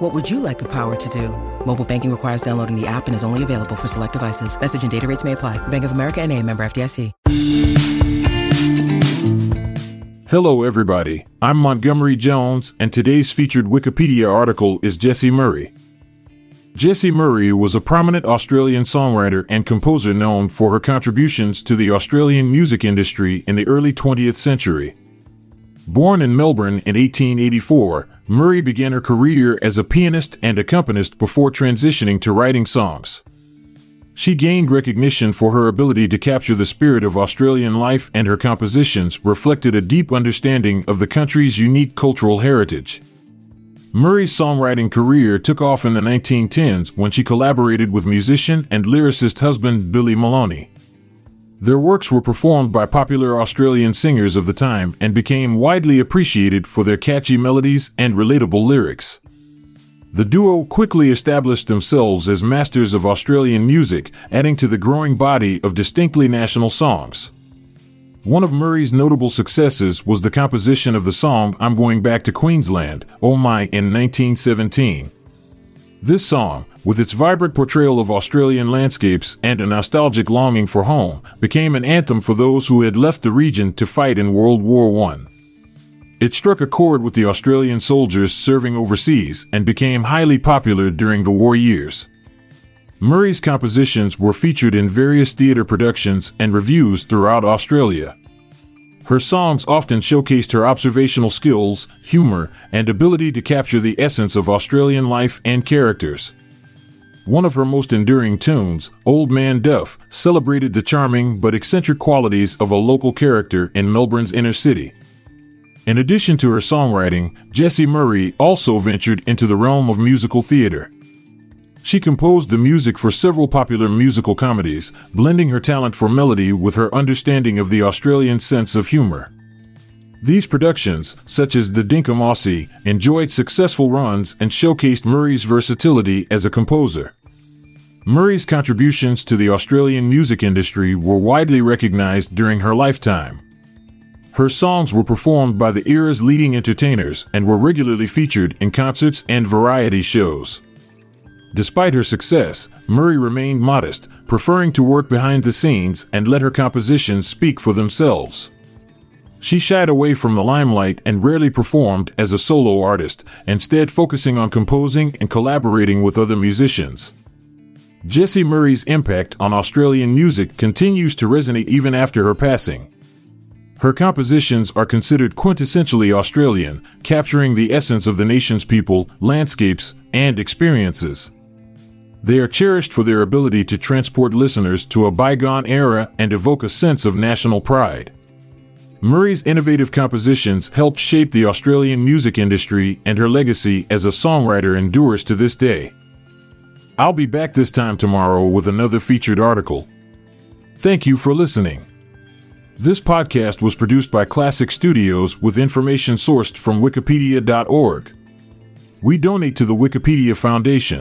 What would you like the power to do? Mobile banking requires downloading the app and is only available for select devices. Message and data rates may apply. Bank of America and a member FDIC. Hello, everybody. I'm Montgomery Jones, and today's featured Wikipedia article is Jessie Murray. Jessie Murray was a prominent Australian songwriter and composer known for her contributions to the Australian music industry in the early 20th century. Born in Melbourne in 1884, Murray began her career as a pianist and accompanist before transitioning to writing songs. She gained recognition for her ability to capture the spirit of Australian life, and her compositions reflected a deep understanding of the country's unique cultural heritage. Murray's songwriting career took off in the 1910s when she collaborated with musician and lyricist husband Billy Maloney. Their works were performed by popular Australian singers of the time and became widely appreciated for their catchy melodies and relatable lyrics. The duo quickly established themselves as masters of Australian music, adding to the growing body of distinctly national songs. One of Murray's notable successes was the composition of the song I'm Going Back to Queensland, Oh My, in 1917. This song, with its vibrant portrayal of Australian landscapes and a nostalgic longing for home, became an anthem for those who had left the region to fight in World War I. It struck a chord with the Australian soldiers serving overseas and became highly popular during the war years. Murray's compositions were featured in various theatre productions and reviews throughout Australia. Her songs often showcased her observational skills, humor, and ability to capture the essence of Australian life and characters. One of her most enduring tunes, Old Man Duff, celebrated the charming but eccentric qualities of a local character in Melbourne's inner city. In addition to her songwriting, Jessie Murray also ventured into the realm of musical theater. She composed the music for several popular musical comedies, blending her talent for melody with her understanding of the Australian sense of humor. These productions, such as The Dinkum Aussie, enjoyed successful runs and showcased Murray's versatility as a composer. Murray's contributions to the Australian music industry were widely recognized during her lifetime. Her songs were performed by the era's leading entertainers and were regularly featured in concerts and variety shows. Despite her success, Murray remained modest, preferring to work behind the scenes and let her compositions speak for themselves. She shied away from the limelight and rarely performed as a solo artist, instead, focusing on composing and collaborating with other musicians. Jessie Murray's impact on Australian music continues to resonate even after her passing. Her compositions are considered quintessentially Australian, capturing the essence of the nation's people, landscapes, and experiences. They are cherished for their ability to transport listeners to a bygone era and evoke a sense of national pride. Murray's innovative compositions helped shape the Australian music industry, and her legacy as a songwriter endures to this day. I'll be back this time tomorrow with another featured article. Thank you for listening. This podcast was produced by Klassic Studios with information sourced from Wikipedia.org. We donate to the Wikipedia Foundation,